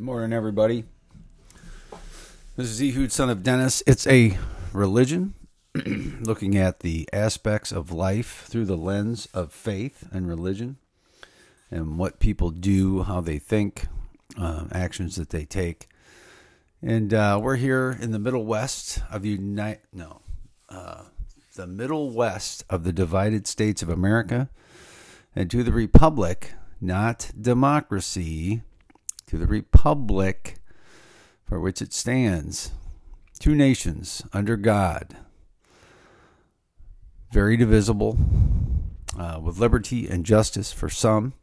morning, everybody. This is Ehud, son of Dennis. It's a religion looking at the aspects of life through the lens of faith and religion and what people do, how they think, uh, actions that they take. And uh, we're here in the Middle West of the United, no, uh, the Middle West of the divided states of America and to the Republic, not democracy, to the Republic for which it stands. Two nations under God, very divisible, uh, with liberty and justice for some.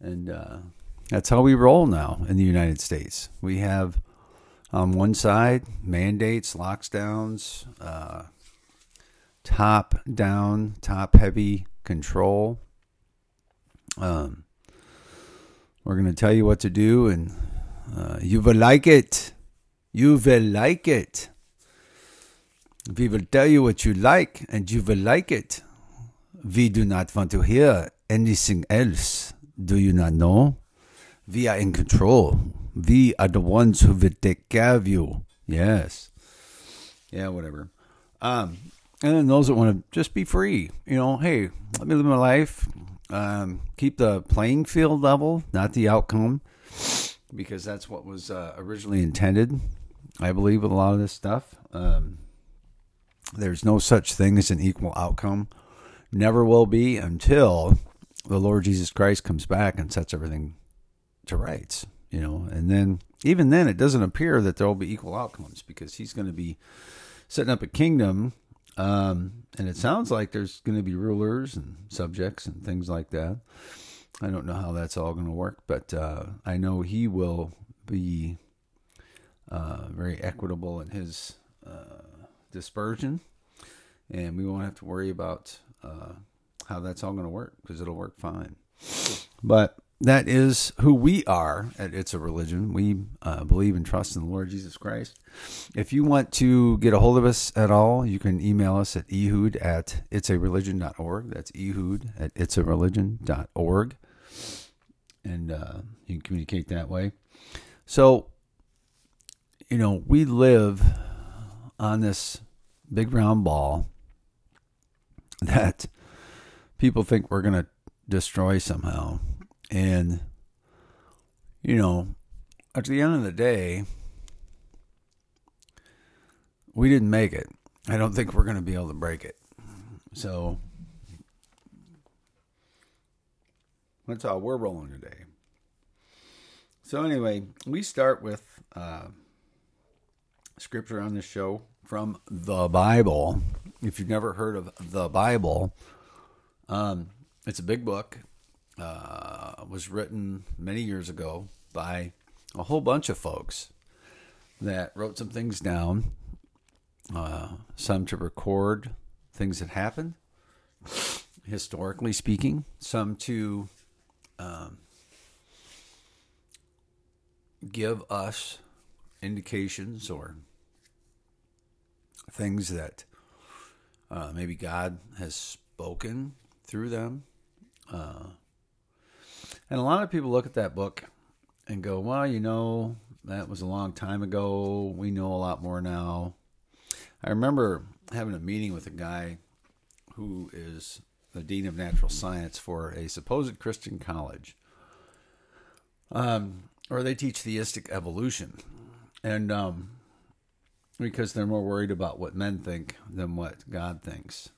And uh, that's how we roll now in the United States. We have on one side mandates, lockdowns, uh, top down, top heavy control. Um, we're going to tell you what to do, and uh, you will like it. You will like it. We will tell you what you like, and you will like it. We do not want to hear anything else. Do you not know? We are in control. We are the ones who will take care of you. Yes. Yeah, whatever. Um, and then those that want to just be free, you know, hey, let me live my life. Um, keep the playing field level, not the outcome, because that's what was uh, originally intended. I believe with a lot of this stuff. Um, there's no such thing as an equal outcome. Never will be until the Lord Jesus Christ comes back and sets everything to rights. You know, and then even then, it doesn't appear that there will be equal outcomes because He's going to be setting up a kingdom um, and it sounds like there's going to be rulers and subjects and things like that. I don't know how that's all going to work, but uh, I know he will be uh, very equitable in his uh, dispersion, and we won't have to worry about uh, how that's all going to work because it'll work fine. But that is who we are It's a Religion. We uh, believe and trust in the Lord Jesus Christ. If you want to get a hold of us at all, you can email us at ehud at itsareligion.org. That's ehud at itsareligion.org. And uh, you can communicate that way. So, you know, we live on this big round ball that people think we're going to destroy somehow and, you know, at the end of the day, we didn't make it. I don't think we're going to be able to break it. So that's how we're rolling today. So, anyway, we start with uh, scripture on this show from the Bible. If you've never heard of the Bible, um, it's a big book uh, was written many years ago by a whole bunch of folks that wrote some things down, uh, some to record things that happened, historically speaking, some to um, give us indications or things that uh, maybe God has spoken through them. Uh, and a lot of people look at that book and go, well, you know, that was a long time ago. We know a lot more now. I remember having a meeting with a guy who is the dean of natural science for a supposed Christian college, um, or they teach theistic evolution, and um, because they're more worried about what men think than what God thinks.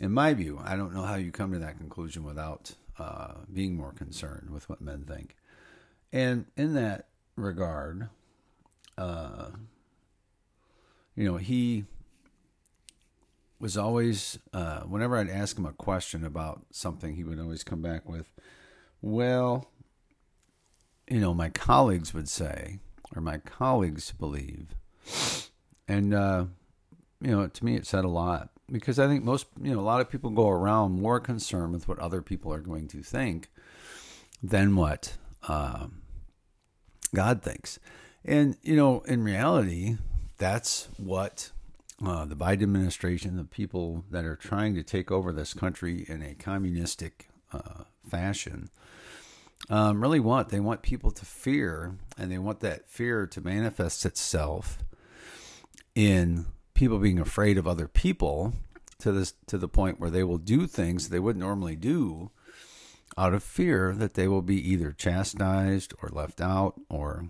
In my view, I don't know how you come to that conclusion without uh, being more concerned with what men think. And in that regard, uh, you know, he was always, uh, whenever I'd ask him a question about something, he would always come back with, well, you know, my colleagues would say, or my colleagues believe. And, uh, you know, to me, it said a lot because I think most, you know, a lot of people go around more concerned with what other people are going to think than what uh, God thinks. And, you know, in reality, that's what uh, the Biden administration, the people that are trying to take over this country in a communistic uh, fashion, um, really want. They want people to fear, and they want that fear to manifest itself in people being afraid of other people to this to the point where they will do things they would normally do out of fear that they will be either chastised or left out or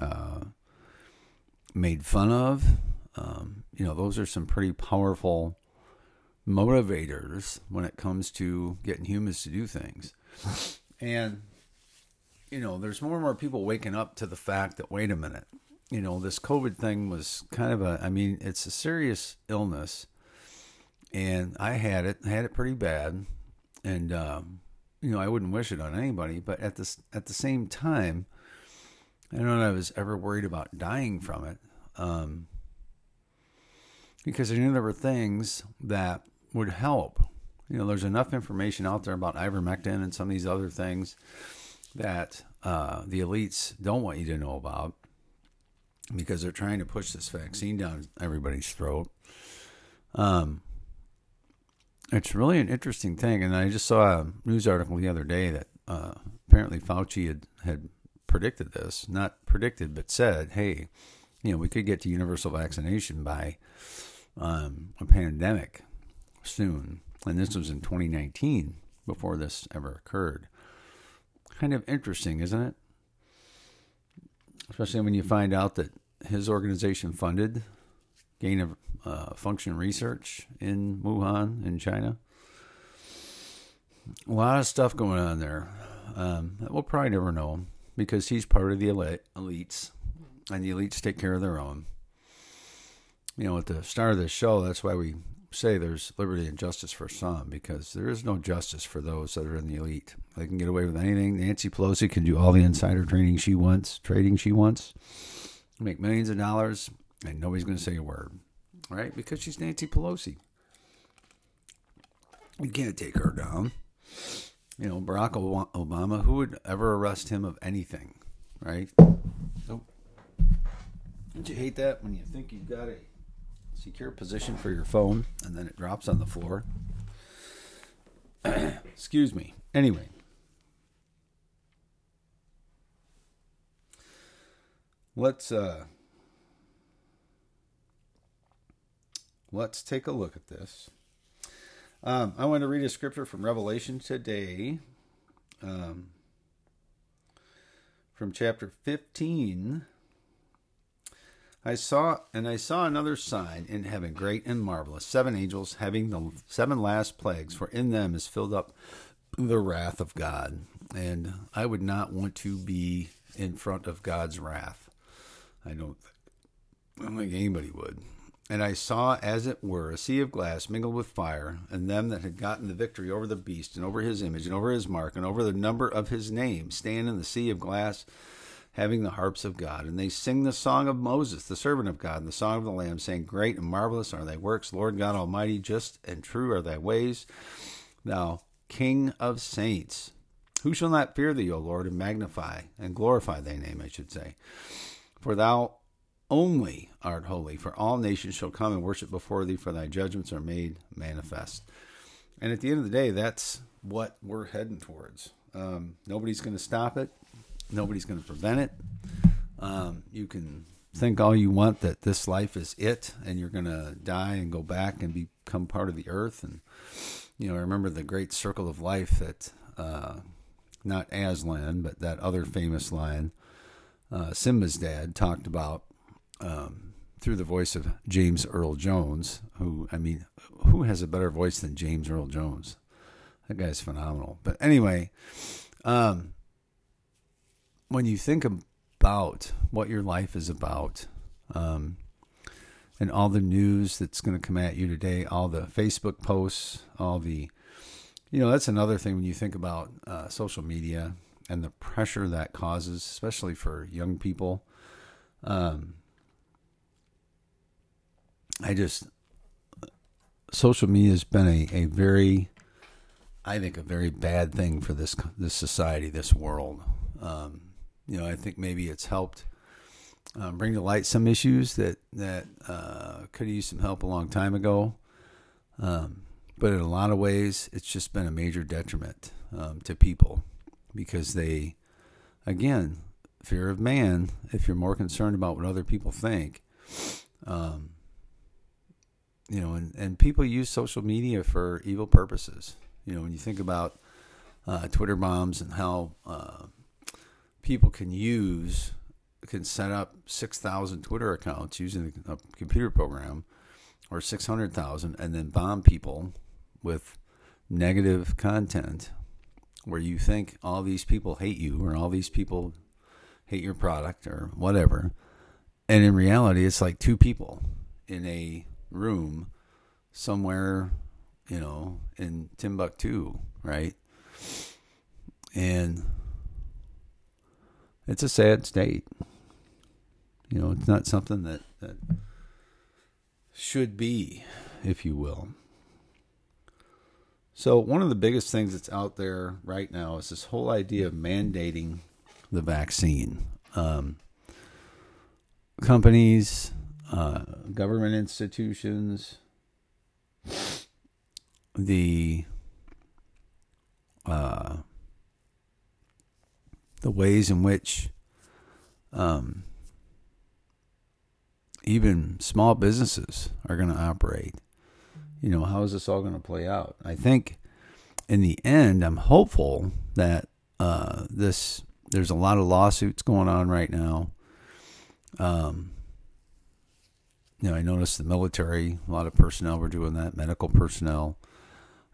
uh, made fun of. Um, you know, those are some pretty powerful motivators when it comes to getting humans to do things. And, you know, there's more and more people waking up to the fact that, wait a minute, you know, this COVID thing was kind of a, I mean, it's a serious illness. And I had it, I had it pretty bad. And, um, you know, I wouldn't wish it on anybody, but at this, at the same time, I don't know I was ever worried about dying from it. Um, because I knew there were things that would help. You know, there's enough information out there about ivermectin and some of these other things that uh, the elites don't want you to know about because they're trying to push this vaccine down everybody's throat. Um, it's really an interesting thing, and I just saw a news article the other day that uh, apparently Fauci had had predicted this, not predicted, but said, "Hey, you know, we could get to universal vaccination by um, a pandemic soon." And this was in 2019, before this ever occurred. Kind of interesting, isn't it? Especially when you find out that his organization funded gain of uh, function research in Wuhan, in China. A lot of stuff going on there um, we'll probably never know because he's part of the elites, and the elites take care of their own. You know, at the start of the show, that's why we say there's liberty and justice for some because there is no justice for those that are in the elite. They can get away with anything. Nancy Pelosi can do all the insider trading she wants, trading she wants, make millions of dollars, and nobody's going to say a word, right? Because she's Nancy Pelosi. You can't take her down. You know, Barack Obama, who would ever arrest him of anything, right? Nope. Don't you hate that when you think you've got a secure position for your phone and then it drops on the floor? Excuse me. Anyway. Let's uh let's take a look at this. Um, I want to read a scripture from Revelation today, um, from chapter 15. I saw, and I saw another sign in heaven, great and marvelous, seven angels having the seven last plagues, for in them is filled up the wrath of God. And I would not want to be in front of God's wrath. I don't, I don't think anybody would. And I saw, as it were, a sea of glass mingled with fire, and them that had gotten the victory over the beast, and over his image, and over his mark, and over the number of his name, stand in the sea of glass, having the harps of God. And they sing the song of Moses, the servant of God, and the song of the Lamb, saying, Great and marvelous are thy works, Lord God Almighty, just and true are thy ways, thou King of saints. Who shall not fear thee, O Lord, and magnify and glorify thy name, I should say? For thou only art holy, for all nations shall come and worship before thee, for thy judgments are made manifest. And at the end of the day, that's what we're heading towards. Um, nobody's going to stop it. Nobody's going to prevent it. Um, you can think all you want that this life is it, and you're going to die and go back and become part of the earth. And you know, I remember the great circle of life that uh, not Aslan, but that other famous lion, Uh, Simba's dad talked about um, through the voice of James Earl Jones, who, I mean, who has a better voice than James Earl Jones? That guy's phenomenal. But anyway, um, when you think about what your life is about, um, and all the news that's going to come at you today, all the Facebook posts, all the, you know, that's another thing when you think about uh, social media and the pressure that causes, especially for young people. Um, I just social media has been a, a very I think a very bad thing for this this society, this world. Um, you know, I think maybe it's helped um, bring to light some issues that that uh, could have used some help a long time ago. Um, but in a lot of ways, it's just been a major detriment um, to people because they, again, fear of man. If you're more concerned about what other people think, um, you know, and, and people use social media for evil purposes. You know, when you think about uh, Twitter bombs and how uh, people can use, can set up 6,000 Twitter accounts using a uh, computer program or 600,000 and then bomb people with negative content where you think all these people hate you or all these people hate your product or whatever. And in reality, it's like two people in a room somewhere, you know, in Timbuktu, right? And it's a sad state. You know, it's not something that, that should be, if you will. So, one of the biggest things that's out there right now is this whole idea of mandating the vaccine. Um, companies, uh, government institutions, the uh, the ways in which um, even small businesses are going to operate you know, how is this all going to play out? I think in the end, I'm hopeful that uh, this there's a lot of lawsuits going on right now. Um, you know, I noticed the military, a lot of personnel were doing that, medical personnel.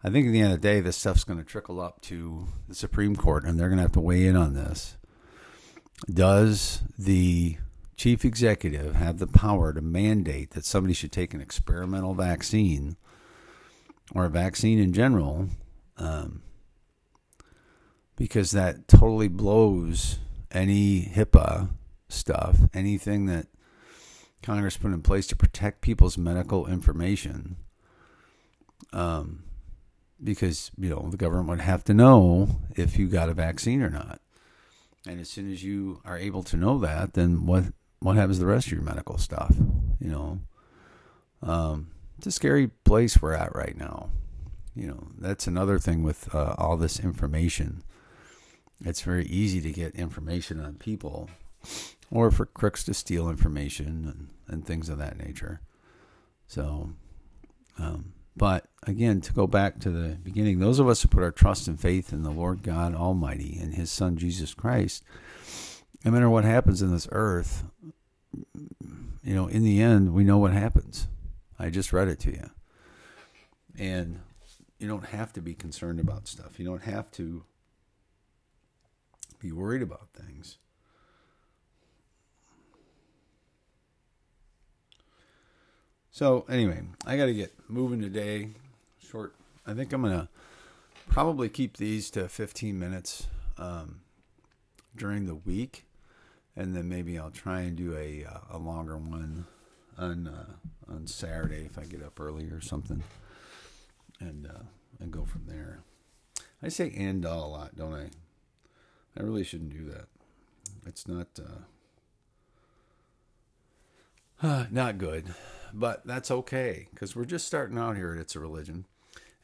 I think at the end of the day, this stuff's going to trickle up to the Supreme Court, and they're going to have to weigh in on this. Does the chief executive have the power to mandate that somebody should take an experimental vaccine or a vaccine in general, um, because that totally blows any HIPAA stuff, anything that Congress put in place to protect people's medical information. Um, because you know the government would have to know if you got a vaccine or not, and as soon as you are able to know that, then what what happens to the rest of your medical stuff? You know, um, it's a scary place we're at right now. You know, that's another thing with uh, all this information. It's very easy to get information on people or for crooks to steal information and, and things of that nature. So, um, but again, to go back to the beginning, those of us who put our trust and faith in the Lord God Almighty and His Son Jesus Christ, no matter what happens in this earth, you know, in the end, we know what happens. I just read it to you. And you don't have to be concerned about stuff. You don't have to be worried about things. So anyway, I got to get moving today. Short. I think I'm gonna probably keep these to 15 minutes um, during the week, and then maybe I'll try and do a uh, a longer one on uh, on Saturday if I get up early or something, and uh, and go from there. I say and a lot, don't I? I really shouldn't do that. It's not uh, not good, but that's okay because we're just starting out here It's a Religion.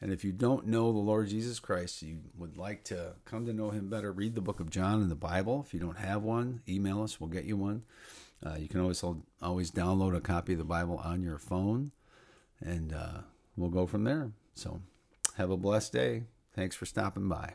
And if you don't know the Lord Jesus Christ, you would like to come to know him better, read the book of John in the Bible. If you don't have one, email us, we'll get you one. Uh, you can always always download a copy of the Bible on your phone, and uh, we'll go from there. So, have a blessed day. Thanks for stopping by.